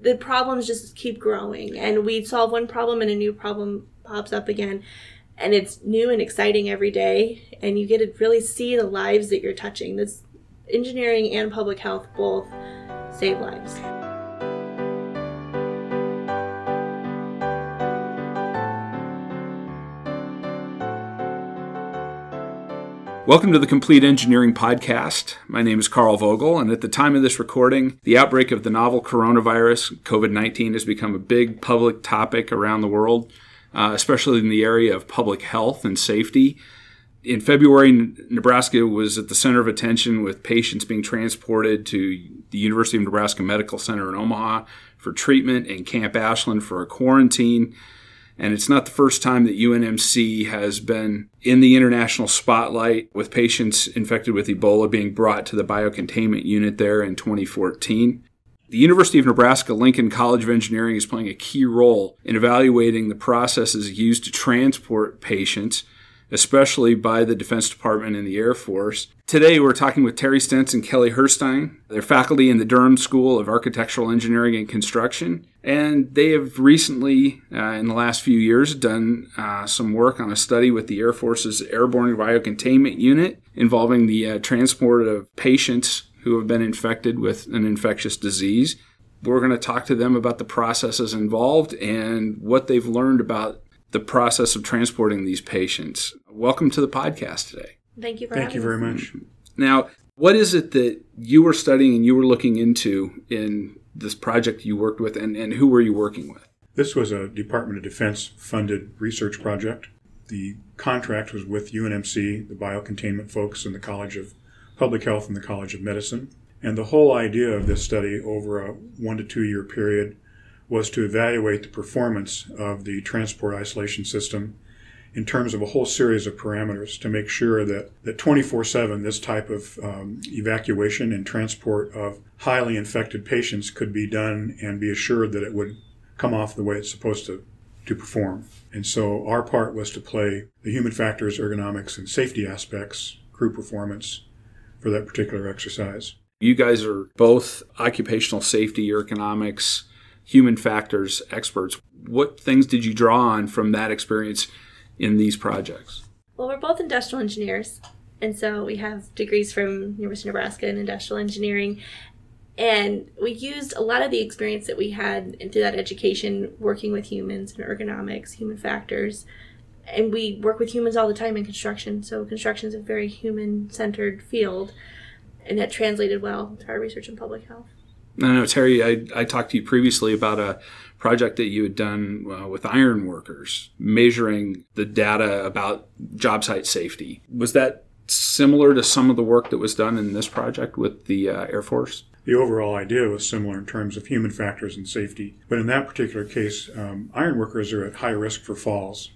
the problems just keep growing. And we solve one problem and a new problem pops up again. And it's new and exciting every day. And you get to really see the lives that you're touching. This engineering and public health both save lives Welcome to the Complete Engineering Podcast. My name is Carl Vogel, and at the time of this recording, the outbreak of the novel coronavirus, COVID 19, has become a big public topic around the world, uh, especially in the area of public health and safety. In February, Nebraska was at the center of attention with patients being transported to the University of Nebraska Medical Center in Omaha for treatment and Camp Ashland for a quarantine. And it's not the first time that UNMC has been in the international spotlight with patients infected with Ebola being brought to the biocontainment unit there in 2014. The University of Nebraska Lincoln College of Engineering is playing a key role in evaluating the processes used to transport patients especially by the Defense Department and the Air Force. Today, we're talking with Terry Stentz and Kelli Herstein. They're faculty in the Durham School of Architectural Engineering and Construction, and they have recently, uh, in the last few years, done uh, some work on a study with the Air Force's Airborne Biocontainment Unit involving the uh, transport of patients who have been infected with an infectious disease. We're going to talk to them about the processes involved and what they've learned about the process of transporting these patients. Welcome to the podcast today. Thank you for Thank you very much. Now, what is it that you were studying and you were looking into in this project you worked with, and, and who were you working with? This was a Department of Defense funded research project. The contract was with UNMC, the biocontainment folks, and the College of Public Health and the College of Medicine. And the whole idea of this study over a one to two year period was to evaluate the performance of the transport isolation system in terms of a whole series of parameters to make sure that, that 24-7 this type of um, evacuation and transport of highly infected patients could be done and be assured that it would come off the way it's supposed to, to perform. And so our part was to play the human factors, ergonomics, and safety aspects, crew performance for that particular exercise. You guys are both occupational safety, ergonomics, human factors experts. What things did you draw on from that experience in these projects? Well, we're both industrial engineers, and so we have degrees from University of Nebraska in industrial engineering. And we used a lot of the experience that we had through that education working with humans and ergonomics, human factors. And we work with humans all the time in construction, so construction is a very human centered field, and that translated well to our research in public health. I know, Terry, I, I talked to you previously about a project that you had done uh, with iron workers, measuring the data about job site safety. Was that similar to some of the work that was done in this project with the uh, Air Force? The overall idea was similar in terms of human factors and safety. But in that particular case, um, iron workers are at high risk for falls.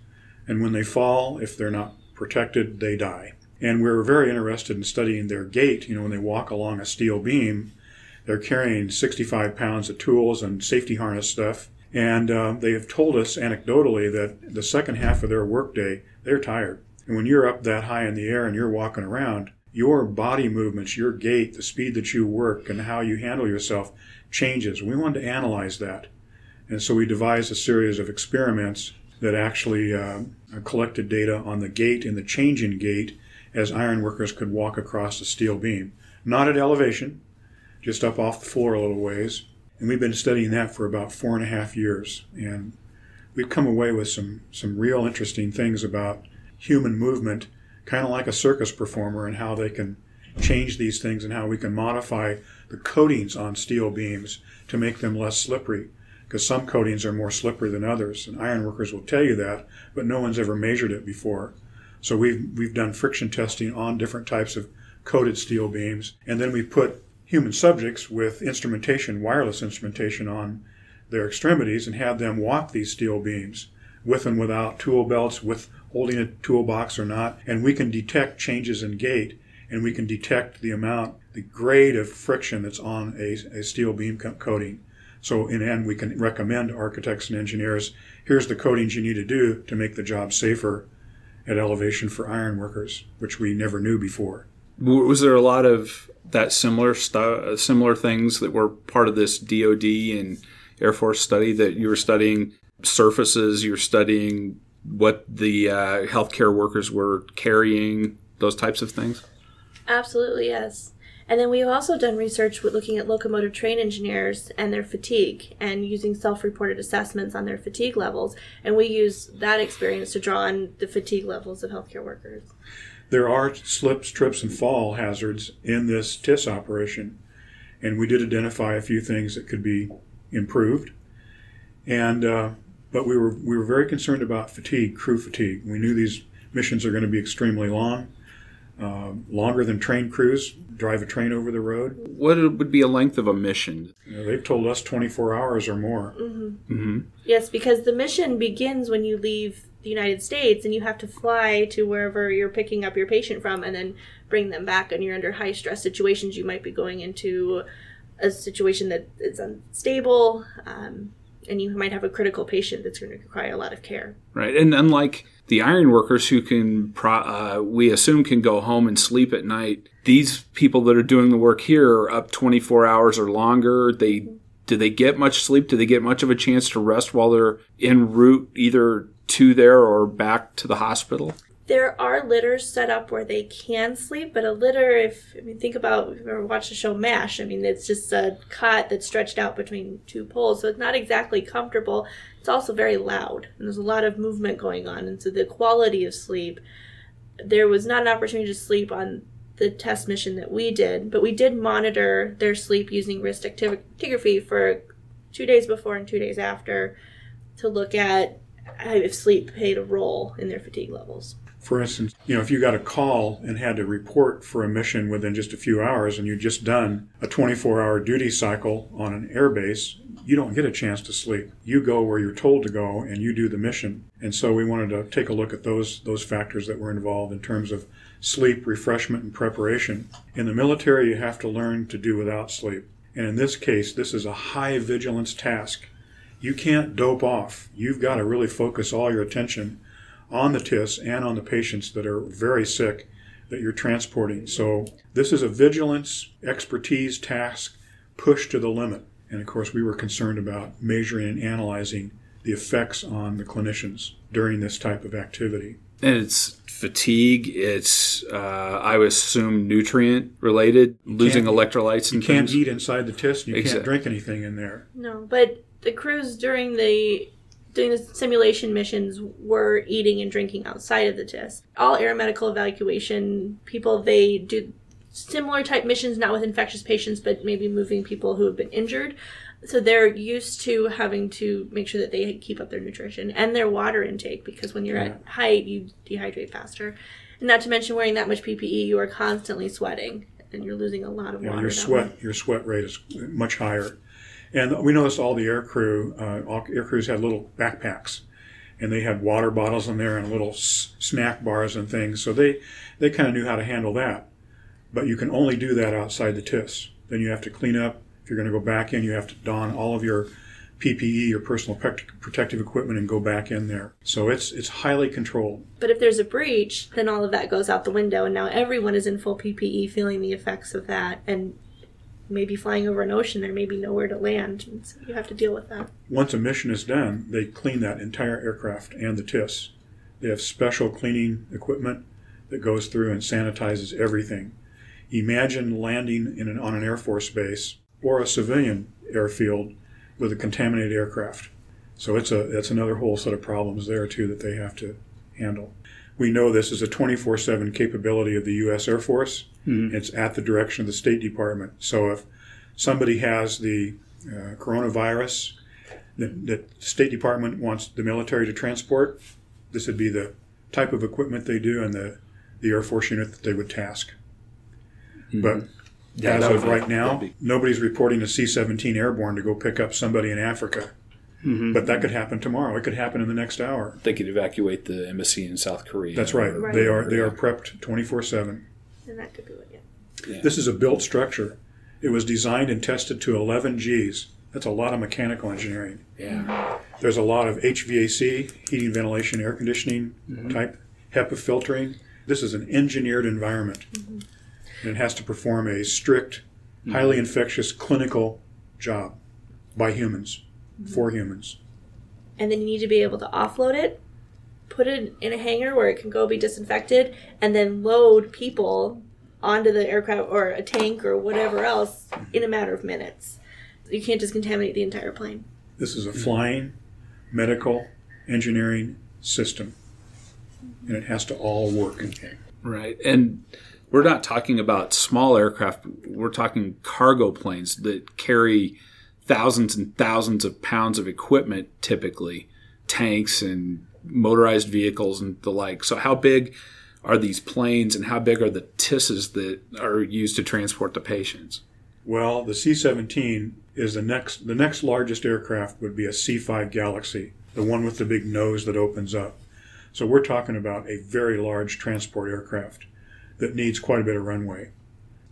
And when they fall, if they're not protected, they die. And we were very interested in studying their gait. You know, when they walk along a steel beam, they're carrying 65 pounds of tools and safety harness stuff. And uh, they have told us anecdotally that the second half of their workday, they're tired. And when you're up that high in the air and you're walking around, your body movements, your gait, the speed that you work, and how you handle yourself changes. We wanted to analyze that. And so we devised a series of experiments that actually uh, collected data on the gait and the change in gait as iron workers could walk across a steel beam. Not at elevation, just up off the floor a little ways. And we've been studying that for about four and a half years. And we've come away with some, some real interesting things about human movement, kind of like a circus performer, and how they can change these things and how we can modify the coatings on steel beams to make them less slippery. Because some coatings are more slippery than others, and ironworkers will tell you that, but no one's ever measured it before. So we've, we've done friction testing on different types of coated steel beams, and then we put human subjects with instrumentation, wireless instrumentation on their extremities and have them walk these steel beams with and without tool belts, with holding a toolbox or not. And we can detect changes in gait and we can detect the amount, the grade of friction that's on a, a steel beam coating. So in end, we can recommend architects and engineers, here's the coatings you need to do to make the job safer at elevation for iron workers, which we never knew before. Was there a lot of that similar stuff, similar things that were part of this DoD and Air Force study that you were studying surfaces, you're studying what the uh, healthcare workers were carrying, those types of things? Absolutely, yes. And then we've also done research with looking at locomotive train engineers and their fatigue and using self reported assessments on their fatigue levels. And we use that experience to draw on the fatigue levels of healthcare workers. There are slips, trips, and fall hazards in this TIS operation. And we did identify a few things that could be improved. And, uh, but we were, we were very concerned about fatigue, crew fatigue. We knew these missions are going to be extremely long, uh, longer than train crews drive a train over the road. What would be a length of a mission? You know, they've told us 24 hours or more. Mm-hmm. Mm-hmm. Yes, because the mission begins when you leave the United States and you have to fly to wherever you're picking up your patient from and then bring them back. And you're under high stress situations. You might be going into a situation that is unstable. Um, and you might have a critical patient that's going to require a lot of care. Right. And unlike the iron workers who can, pro, uh, we assume, can go home and sleep at night, these people that are doing the work here are up 24 hours or longer. They do they get much sleep? Do they get much of a chance to rest while they're en route either to there or back to the hospital? There are litters set up where they can sleep, but a litter, if I mean, think about if you ever watched the show MASH, I mean, it's just a cot that's stretched out between two poles, so it's not exactly comfortable. It's also very loud, and there's a lot of movement going on, and so the quality of sleep, there was not an opportunity to sleep on the test mission that we did, but we did monitor their sleep using wrist actigraphy for two days before and two days after to look at if sleep played a role in their fatigue levels. For instance, you know, if you got a call and had to report for a mission within just a few hours and you'd just done a 24 hour duty cycle on an airbase, you don't get a chance to sleep. You go where you're told to go and you do the mission. And so we wanted to take a look at those those factors that were involved in terms of sleep, refreshment, and preparation. In the military, you have to learn to do without sleep. And in this case, this is a high vigilance task. You can't dope off. You've got to really focus all your attention on the TIS and on the patients that are very sick that you're transporting. So this is a vigilance expertise task pushed to the limit. And of course, we were concerned about measuring and analyzing the effects on the clinicians during this type of activity. And it's fatigue. It's uh, I would assume nutrient related, losing electrolytes. And You and can't things. eat inside the TIS. And you Exact- can't drink anything in there. No, but the crews during the doing the simulation missions were eating and drinking outside of the TIS. All air medical evacuation people they do similar type missions, not with infectious patients, but maybe moving people who have been injured. So they're used to having to make sure that they keep up their nutrition and their water intake because when you're at height, you dehydrate faster. And not to mention wearing that much PPE, you are constantly sweating and you're losing a lot of Yeah, water. your sweat way. your sweat rate is much higher. And we noticed all the air crew uh, all air crews had little backpacks, and they had water bottles in there and little s- snack bars and things. So they they kind of knew how to handle that. But you can only do that outside the TIS. Then you have to clean up. If you're going to go back in, you have to don all of your PPE, your personal protect- protective equipment, and go back in there. So it's it's highly controlled. But if there's a breach, then all of that goes out the window, and now everyone is in full PPE, feeling the effects of that, and maybe flying over an ocean, there may be nowhere to land, and so you have to deal with that. Once a mission is done, they clean that entire aircraft and the TIS. They have special cleaning equipment that goes through and sanitizes everything. Imagine landing in an, on an Air Force base or a civilian airfield with a contaminated aircraft. So it's a that's another whole set of problems there too that they have to handle. We know this is a 24/7 capability of the U.S. Air Force. It's at the direction of the State Department. So if somebody has the uh, coronavirus that, that the State Department wants the military to transport, this would be the type of equipment they do and the, the Air Force unit that they would task. But Yeah, as of would be- right now, be- nobody's reporting a C 17 airborne to go pick up somebody in Africa. Mm-hmm. But that could happen tomorrow. It could happen in the next hour. They could evacuate the embassy in South Korea. That's right. Right. They are they are prepped 24 7. And that could be what, yeah. This is a built structure. It was designed and tested to 11 Gs. That's a lot of mechanical engineering. Yeah. There's a lot of HVAC, heating, ventilation, air conditioning mm-hmm. type, HEPA filtering. This is an engineered environment. Mm-hmm. And it has to perform a strict, highly infectious clinical job by humans. For humans. And then you need to be able to offload it, put it in a hangar where it can go be disinfected, and then load people onto the aircraft or a tank or whatever else in a matter of minutes. You can't just contaminate the entire plane. This is a flying, medical, engineering system, and it has to all work. Okay. Right. And we're not talking about small aircraft, we're talking cargo planes that carry thousands and thousands of pounds of equipment typically, tanks and motorized vehicles and the like. So, how big are these planes and how big are the TISSes that are used to transport the patients? Well, the C-17 is the next the next largest aircraft would be a C-5 Galaxy, the one with the big nose that opens up. So we're talking about a very large transport aircraft that needs quite a bit of runway.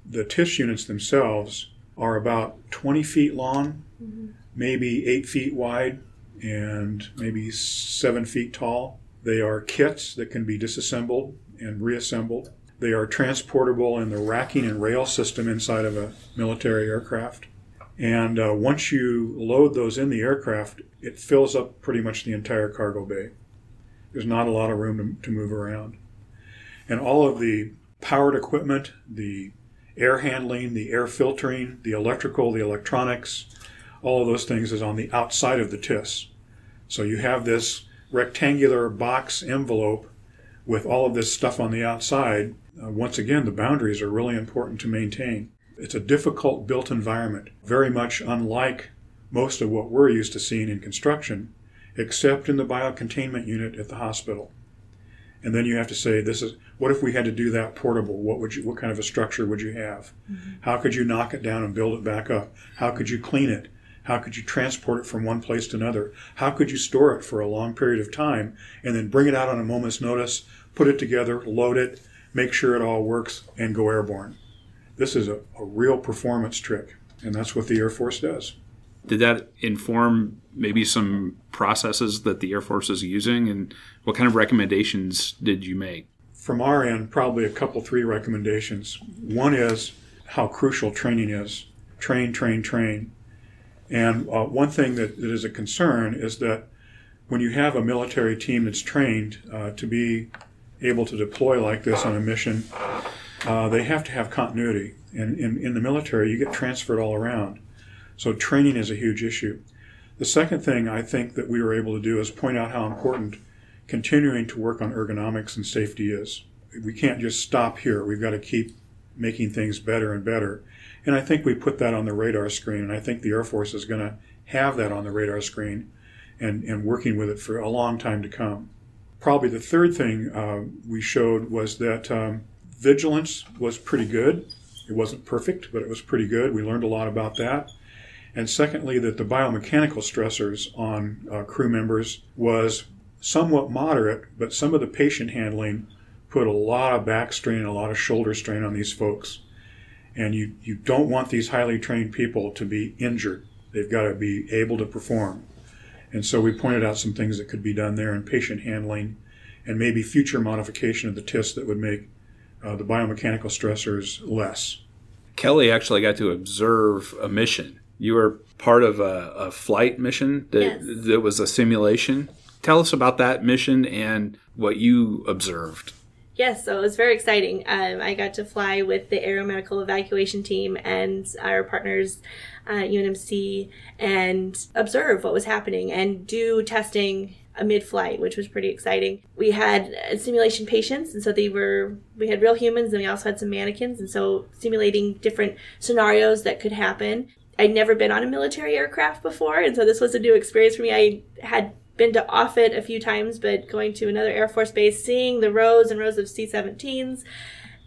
The TIS units themselves are about 20 feet long, mm-hmm. maybe 8 feet wide, and maybe 7 feet tall. They are kits that can be disassembled and reassembled. They are transportable in the racking and rail system inside of a military aircraft. And uh, once you load those in the aircraft, it fills up pretty much the entire cargo bay. There's not a lot of room to, to move around. And all of the powered equipment, the air handling, the air filtering, the electrical, the electronics, all of those things is on the outside of the TIS. So you have this rectangular box envelope with all of this stuff on the outside, uh, once again, the boundaries are really important to maintain. It's a difficult built environment, very much unlike most of what we're used to seeing in construction, except in the biocontainment unit at the hospital. And then you have to say, this is what if we had to do that portable? What would you, what kind of a structure would you have? Mm-hmm. How could you knock it down and build it back up? How could you clean it? How could you transport it from one place to another? How could you store it for a long period of time and then bring it out on a moment's notice, put it together, load it, make sure it all works, and go airborne? This is a, a real performance trick, and that's what the Air Force does. Did that inform maybe some processes that the Air Force is using, and what kind of recommendations did you make? From our end, probably a couple, three recommendations. One is how crucial training is train, train, train and uh, one thing that, that is a concern is that when you have a military team that's trained uh, to be able to deploy like this on a mission, uh, they have to have continuity. And in, in the military, you get transferred all around. So training is a huge issue. The second thing I think that we were able to do is point out how important continuing to work on ergonomics and safety is. We can't just stop here. We've got to keep making things better and better. And I think we put that on the radar screen, and I think the Air Force is going to have that on the radar screen and, and working with it for a long time to come. Probably the third thing uh, we showed was that um, vigilance was pretty good. It wasn't perfect, but it was pretty good. We learned a lot about that. And secondly, that the biomechanical stressors on uh, crew members was somewhat moderate, but some of the patient handling put a lot of back strain, a lot of shoulder strain on these folks. And you, you don't want these highly trained people to be injured. They've got to be able to perform. And so we pointed out some things that could be done there in patient handling and maybe future modification of the TIS that would make uh, the biomechanical stressors less. Kelli actually got to observe a mission. You were part of a, a flight mission that, yes. that was a simulation. Tell us about that mission and what you observed. Yes, so it was very exciting. Um, I got to fly with the aeromedical evacuation team and our partners, uh, UNMC, and observe what was happening and do testing mid flight, which was pretty exciting. We had uh, simulation patients, and so they were, we had real humans and we also had some mannequins, and so simulating different scenarios that could happen. I'd never been on a military aircraft before, and so this was a new experience for me. I had been to Offutt a few times, but going to another Air Force base, seeing the rows and rows of C 17s,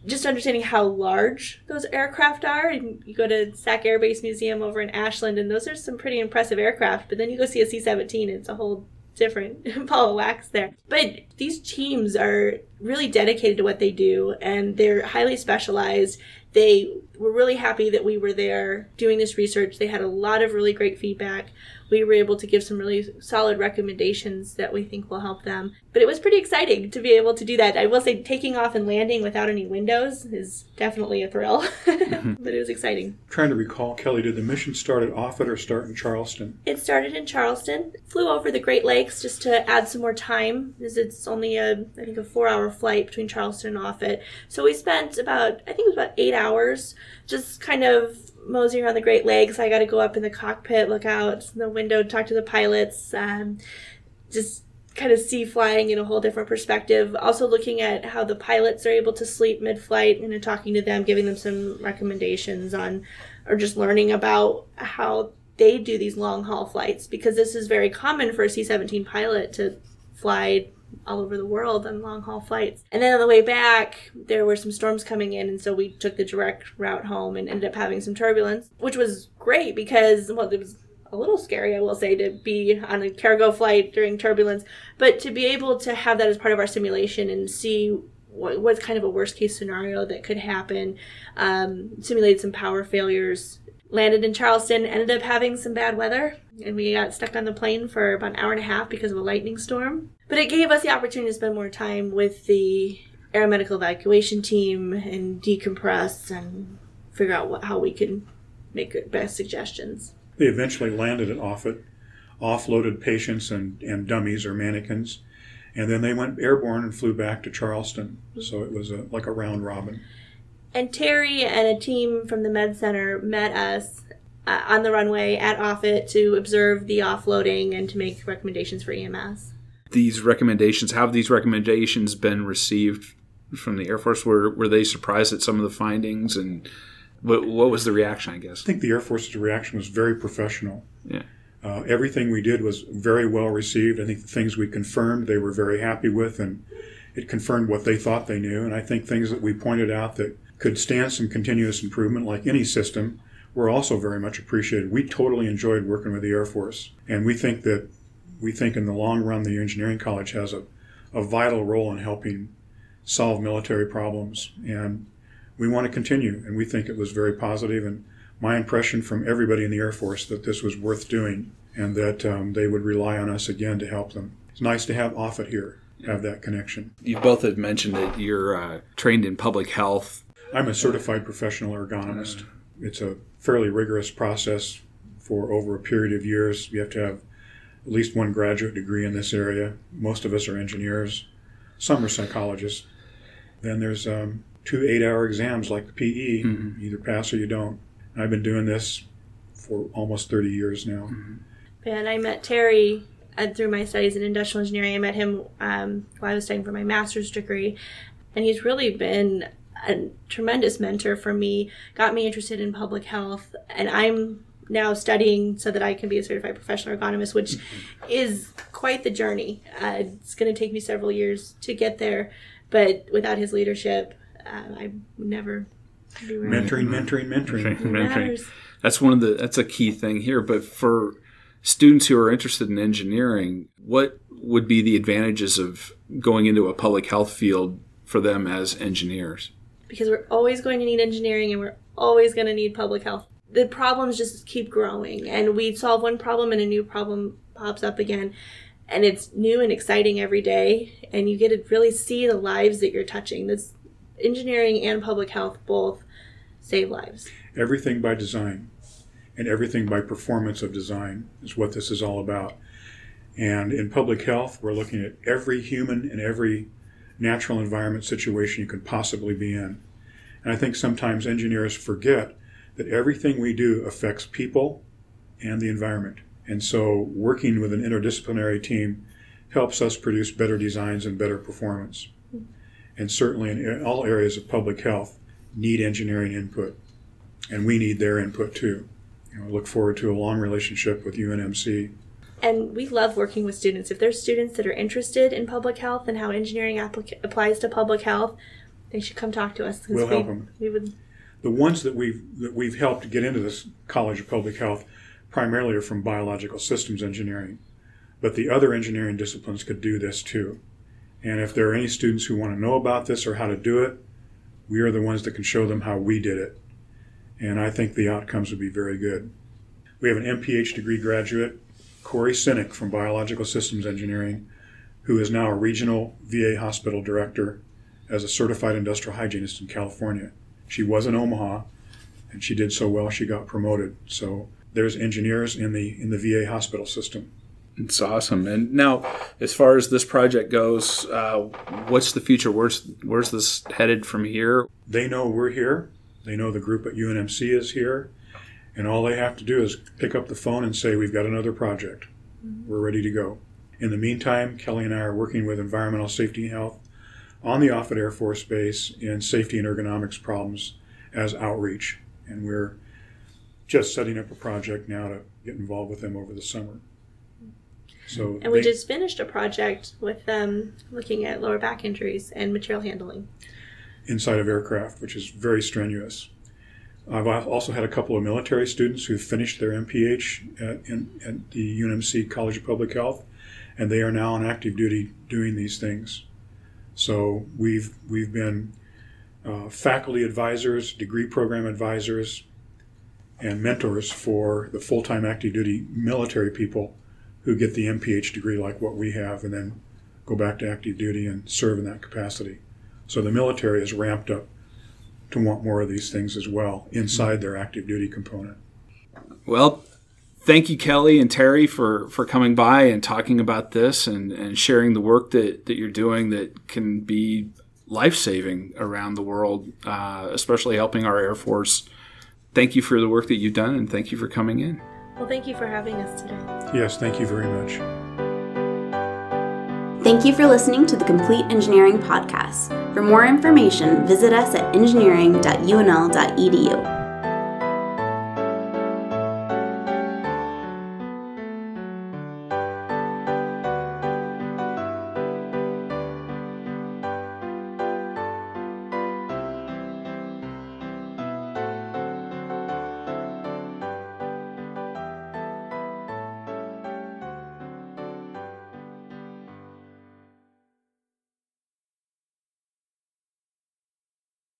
just understanding how large those aircraft are. And you go to SAC Air Base Museum over in Ashland, and those are some pretty impressive aircraft. But then you go see a C 17, it's a whole different ball of wax there. But these teams are really dedicated to what they do, and they're highly specialized. They were really happy that we were there doing this research. They had a lot of really great feedback we were able to give some really solid recommendations that we think will help them. But it was pretty exciting to be able to do that. I will say taking off and landing without any windows is definitely a thrill, mm-hmm. but it was exciting. trying to recall, Kelli, did the mission start at Offutt or start in Charleston? It started in Charleston, flew over the Great Lakes just to add some more time, because it's only a, I think, a four hour flight between Charleston and Offutt. So we spent about, I think it was about eight hours just kind of moseying around the Great Lakes. I got to go up in the cockpit, look out the window, talk to the pilots, um, just kind of see flying in a whole different perspective. Also looking at how the pilots are able to sleep mid-flight and talking to them, giving them some recommendations on, or just learning about how they do these long haul flights because this is very common for a C-17 pilot to fly all over the world on long haul flights. And then on the way back, there were some storms coming in, and so we took the direct route home and ended up having some turbulence, which was great because, well, it was a little scary, I will say, to be on a cargo flight during turbulence, but to be able to have that as part of our simulation and see what, what's kind of a worst case scenario that could happen, um, simulate some power failures. Landed in Charleston, ended up having some bad weather, and we got stuck on the plane for about an hour and a half because of a lightning storm. But it gave us the opportunity to spend more time with the aeromedical evacuation team and decompress and figure out what, how we could make good, best suggestions. They eventually landed at Offutt, offloaded patients and, and dummies or mannequins, and then they went airborne and flew back to Charleston. So it was a, like a round robin. And Terry and a team from the Med Center met us uh, on the runway at Offutt to observe the offloading and to make recommendations for EMS. These recommendations, have these recommendations been received from the Air Force? Were, were they surprised at some of the findings? And what, what was the reaction, I guess? I think the Air Force's reaction was very professional. Yeah. Uh, everything we did was very well received. I think the things we confirmed they were very happy with, and it confirmed what they thought they knew. And I think things that we pointed out that could stand some continuous improvement, like any system, were also very much appreciated. We totally enjoyed working with the Air Force, and we think that we think in the long run the engineering college has a, a vital role in helping solve military problems, and we want to continue. And we think it was very positive. And my impression from everybody in the Air Force that this was worth doing, and that um, they would rely on us again to help them. It's nice to have Offutt here, have that connection. You both had mentioned that you're uh, trained in public health. I'm a certified professional ergonomist. It's a fairly rigorous process for over a period of years. You have to have at least one graduate degree in this area. Most of us are engineers, some are psychologists. Then there's um, two eight hour exams like the PE. Mhm. You either pass or you don't. I've been doing this for almost 30 years now. And I met Terry uh, through my studies in industrial engineering. I met him um, while I was studying for my master's degree. And he's really been a tremendous mentor for me, got me interested in public health. And I'm now studying so that I can be a certified professional ergonomist, which is quite the journey. Uh, it's going to take me several years to get there. But without his leadership, uh, I would never be where I am. Mentoring, mentoring, mentoring. That's one of the that's a key thing here. But for students who are interested in engineering, what would be the advantages of going into a public health field for them as engineers? Because we're always going to need engineering and we're always going to need public health. The problems just keep growing, and we solve one problem and a new problem pops up again. And it's new and exciting every day, and you get to really see the lives that you're touching. This engineering and public health both save lives. Everything by design and everything by performance of design is what this is all about. And in public health, we're looking at every human and every natural environment situation you could possibly be in. And I think sometimes engineers forget that everything we do affects people and the environment. And so working with an interdisciplinary team helps us produce better designs and better performance. And certainly in all areas of public health need engineering input. And we need their input too. You know, I look forward to a long relationship with UNMC And we love working with students. If there's students that are interested in public health and how engineering applica- applies to public health, they should come talk to us. We'll we, help 'em. We would the ones that we've that we've helped get into this College of Public Health primarily are from biological systems engineering, but the other engineering disciplines could do this too. And if there are any students who want to know about this or how to do it, we are the ones that can show them how we did it. And I think the outcomes would be very good. We have an MPH degree graduate Corey Sinek from Biological Systems Engineering, who is now a regional VA hospital director as a certified industrial hygienist in California. She was in Omaha, and she did so well she got promoted. So there's engineers in the in the VA hospital system. It's awesome. And now, as far as this project goes, uh, what's the future? Where's where's this headed from here? They know we're here. They know the group at UNMC is here, and all they have to do is pick up the phone and say, "We've got another project. Mm-hmm. We're ready to go." In the meantime, Kelli and I are working with Environmental Safety and Health on the Offutt Air Force Base in safety and ergonomics problems as outreach, and we're just setting up a project now to get involved with them over the summer. So and we they, just finished a project with them looking at lower back injuries and material handling inside of aircraft, which is very strenuous. I've also had a couple of military students who finished their MPH at, in, at the UNMC College of Public Health, and they are now on active duty doing these things. So we've we've been uh, faculty advisors, degree program advisors, and mentors for the full-time active duty military people who get the MPH degree like what we have and then go back to active duty and serve in that capacity. So the military is ramped up to want more of these things as well inside their active duty component. Well, thank you, Kelli and Terry, for, for coming by and talking about this and, and sharing the work that, that you're doing that can be life saving around the world, uh, especially helping our Air Force. Thank you for the work that you've done and thank you for coming in. Well, thank you for having us today. Yes, thank you very much. Thank you for listening to the Complete Engineering Podcast. For more information, visit us at engineering.unl.edu.